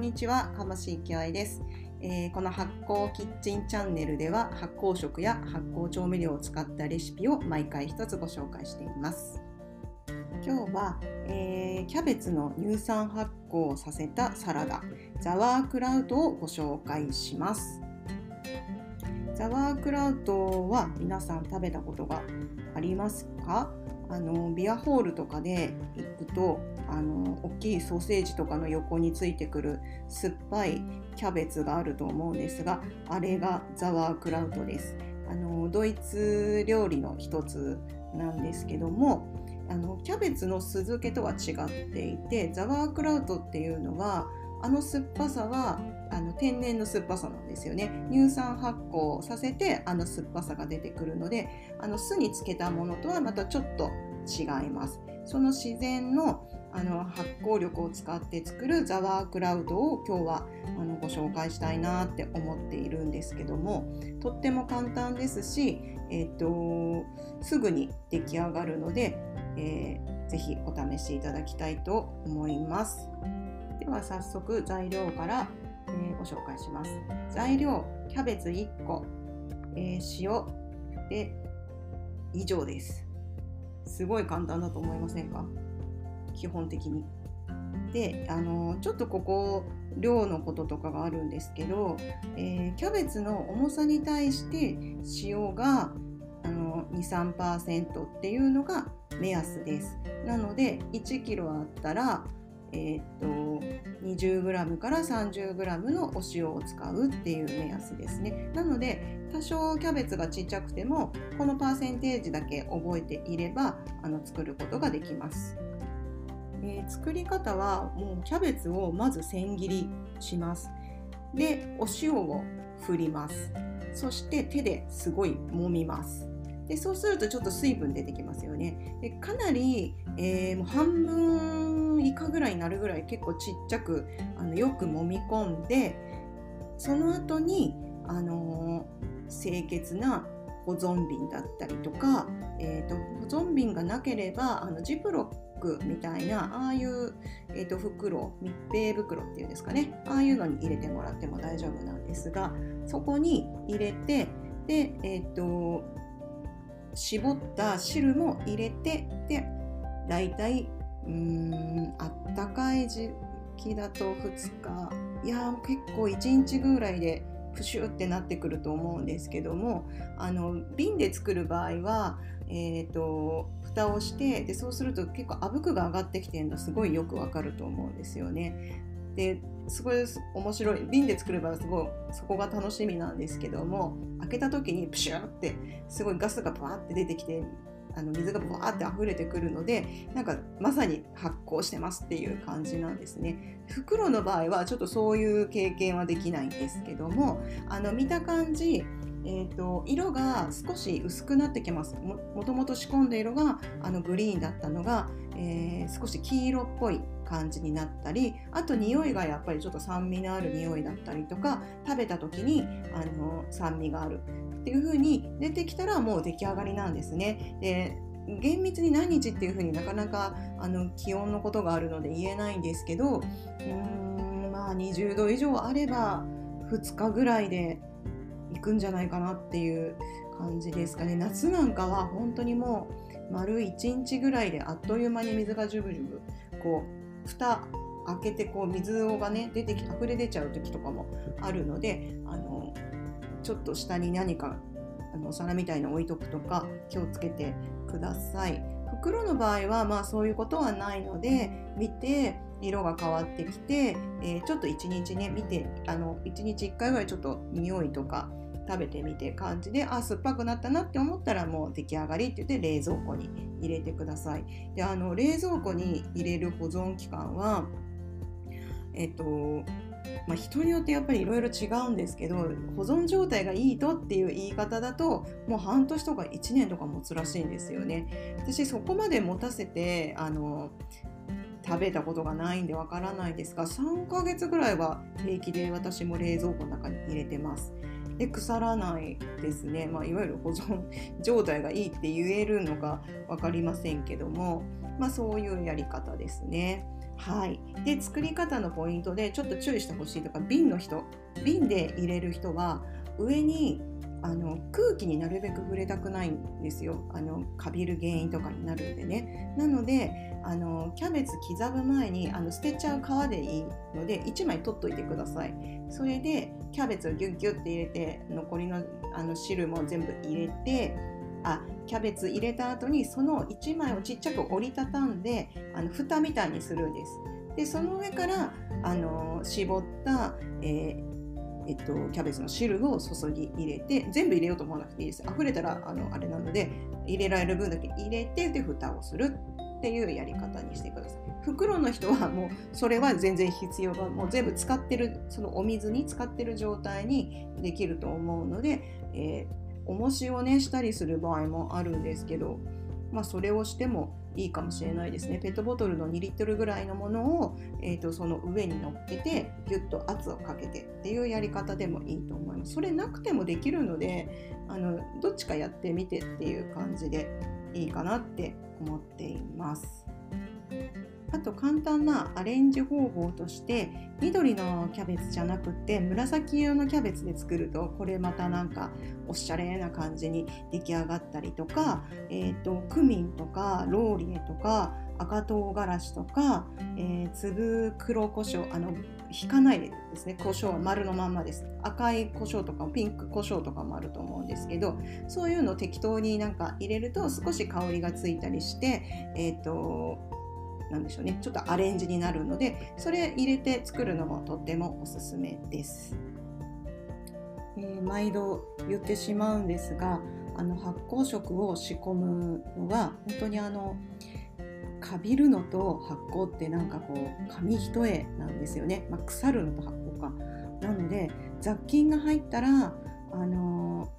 んにちは、かましいきあいです、えー、この発酵キッチンチャンネルでは発酵食や発酵調味料を使ったレシピを毎回一つご紹介しています。今日は、えー、キャベツの乳酸発酵をさせたサラダザワークラウトをご紹介します。ザワークラウトは皆さん食べたことがありますか？あのビアホールとかで行くとあの大きいソーセージとかの横についてくる酸っぱいキャベツがあると思うんですがあれがザワークラウトです。あのドイツ料理の一つなんですけどもあのキャベツの酢漬けとは違っていてザワークラウトっていうのはあの酸っぱさはあの天然の酸っぱさなんですよね。乳酸発酵させてあの酸っぱさが出てくるのであの酢につけたものとはまたちょっと違います。その自然のあの発酵力を使って作るザワークラウドを今日はあのご紹介したいなって思っているんですけどもとっても簡単ですし、えーと、すぐに出来上がるので、えー、ぜひお試しいただきたいと思います。では早速材料から、えー、ご紹介します。材料キャベツ1個、えー、塩で以上です。すごい簡単だと思いませんか？基本的に。であのちょっとここ量のこととかがあるんですけど、えー、キャベツの重さに対して塩が23%っていうのが目安です。なので1 k g あったらえー、っと 20g から 30g のお塩を使うっていう目安ですね。なので多少キャベツがちっちゃくてもこのパーセンテージだけ覚えていればあの作ることができます。えー、作り方はもうキャベツをまず千切りします。でお塩を振ります。そして手ですごい揉みます。でそうするとちょっと水分出てきますよね。でかなり、えー、もう半分以下ぐらいになるぐらい結構ちっちゃくあのよく揉み込んでその後に、あのー、清潔な保存瓶だったりとか、えーと、保存瓶がなければあのジプロックみたいなああいう、えーと、袋密閉袋っていうんですかね。ああいうのに入れてもらっても大丈夫なんですがそこに入れてで、えーと絞った汁も入れてでだいたいうーんあったかい時期だと2日いや結構1日ぐらいでプシュってなってくると思うんですけどもあの瓶で作る場合は、えーと、蓋をしてでそうすると結構あぶくが上がってきてるのすごいよくわかると思うんですよね。ですごい面白い瓶で作ればすごいそこが楽しみなんですけども開けた時にプシューってすごいガスがバーって出てきてあの水がバーって溢れてくるのでなんかまさに発酵してますっていう感じなんですね。袋の場合はちょっとそういう経験はできないんですけどもあの見た感じえーと、色が少し薄くなってきます。もともと仕込んだ色があのグリーンだったのが、えー、少し黄色っぽい感じになったりあと匂いがやっぱりちょっと酸味のある匂いだったりとか食べた時にあの酸味があるっていう風に出てきたらもう出来上がりなんですね。で厳密に何日っていう風になかなかあの気温のことがあるので言えないんですけどうーんまあ20度以上あれば2日ぐらいで行くんじゃないかなっていう感じですかね夏なんかは本当にもう丸1日ぐらいであっという間に水がジュブジュブこう蓋開けてこう水がね出てき溢れ出ちゃう時とかもあるのであのちょっと下に何かあのお皿みたいな置いとくとか気をつけてください。袋の場合はまあそういうことはないので見て色が変わってきて、えー、ちょっと1日ね見てあの1日1回ぐらいちょっと匂いとか食べてみて感じであ酸っぱくなったなって思ったらもう出来上がりって言って冷蔵庫に入れてくださいであの冷蔵庫に入れる保存期間はえっとまあ、人によってやっぱりいろいろ違うんですけど保存状態がいいとっていう言い方だともう半年とか1年とか持つらしいんですよね。私そこまで持たせてあの食べたことがないんでわからないですが3ヶ月ぐらいは平気で私も冷蔵庫の中に入れてます。で腐らないですね、まあ、いわゆる保存状態がいいって言えるのか分かりませんけども。まあ、そういうやり方ですね。はい、で作り方のポイントでちょっと注意してほしいとか瓶の人瓶で入れる人は上にあの空気になるべく触れたくないんですよ。あのカビる原因とかになるんでね。なのであのキャベツ刻む前にあの捨てちゃう皮でいいので1枚取っといてください。それでキャベツをギュッギュッて入れて残りのあの汁も全部入れてあキャベツ入れた後にその1枚をちっちゃく折りたたんであの蓋みたいにするんです。でその上からあの絞った、えーえっと、キャベツの汁を注ぎ入れて全部入れようと思わなくていいです。溢れたらあのあれなので入れられる分だけ入れてで蓋をするっていうやり方にしてください。袋の人はもうそれは全然必要がもう全部使ってるそのお水に使ってる状態にできると思うので、えー、重しをねしたりする場合もあるんですけどまあそれをしてもいいかもしれないですね。ペットボトルの2リットルぐらいのものを、えーと、その上に乗っけてギュッと圧をかけてっていうやり方でもいいと思います。それなくてもできるのであのどっちかやってみてっていう感じでいいかなって思っています。あと簡単なアレンジ方法として緑のキャベツじゃなくて紫色のキャベツで作るとこれまたなんかおしゃれな感じに出来上がったりとか、えーと、クミンとかローリエとか赤唐辛子とか、えー、粒黒胡椒あの引かないですね胡椒は丸のまんまです。赤い胡椒とかピンク胡椒とかもあると思うんですけどそういうのを適当になんか入れると少し香りがついたりしてえっ、ー、となんでしょうね。ちょっとアレンジになるのでそれ入れて作るのもとってもおすすめです、えー、毎度言ってしまうんですがあの発酵食を仕込むのは本当にあのかびるのと発酵ってなんかこう紙一重なんですよね、まあ、腐るのと発酵か。なので雑菌が入ったらあの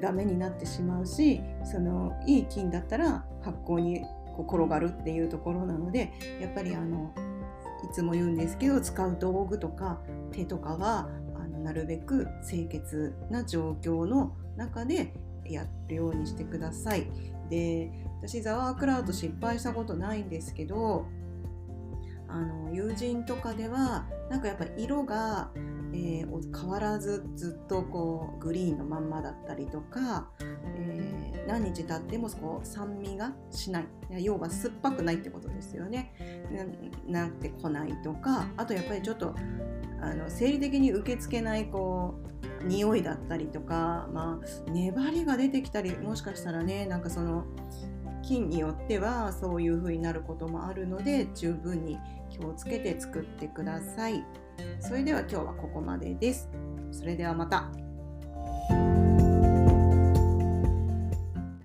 ダメになってしまうしそのいい菌だったら発酵にこう転がるっていうところなのでやっぱりあのいつも言うんですけど使う道具とか手とかはあのなるべく清潔な状況の中でやるようにしてください。で私ザワークラウド失敗したことないんですけどあの友人とかではなんかやっぱ色が、えー、変わらずずっとこうグリーンのまんまだったりとか、えー、何日経ってもこう酸味がしない。要は酸っぱくないってことですよね。なってこないとかあとやっぱりちょっとあの生理的に受け付けないこう匂いだったりとか、まあ、粘りが出てきたりもしかしたらねなんかその菌によってはそういう風になることもあるので十分に気をつけて作ってください。それでは今日はここまでです。それではまた。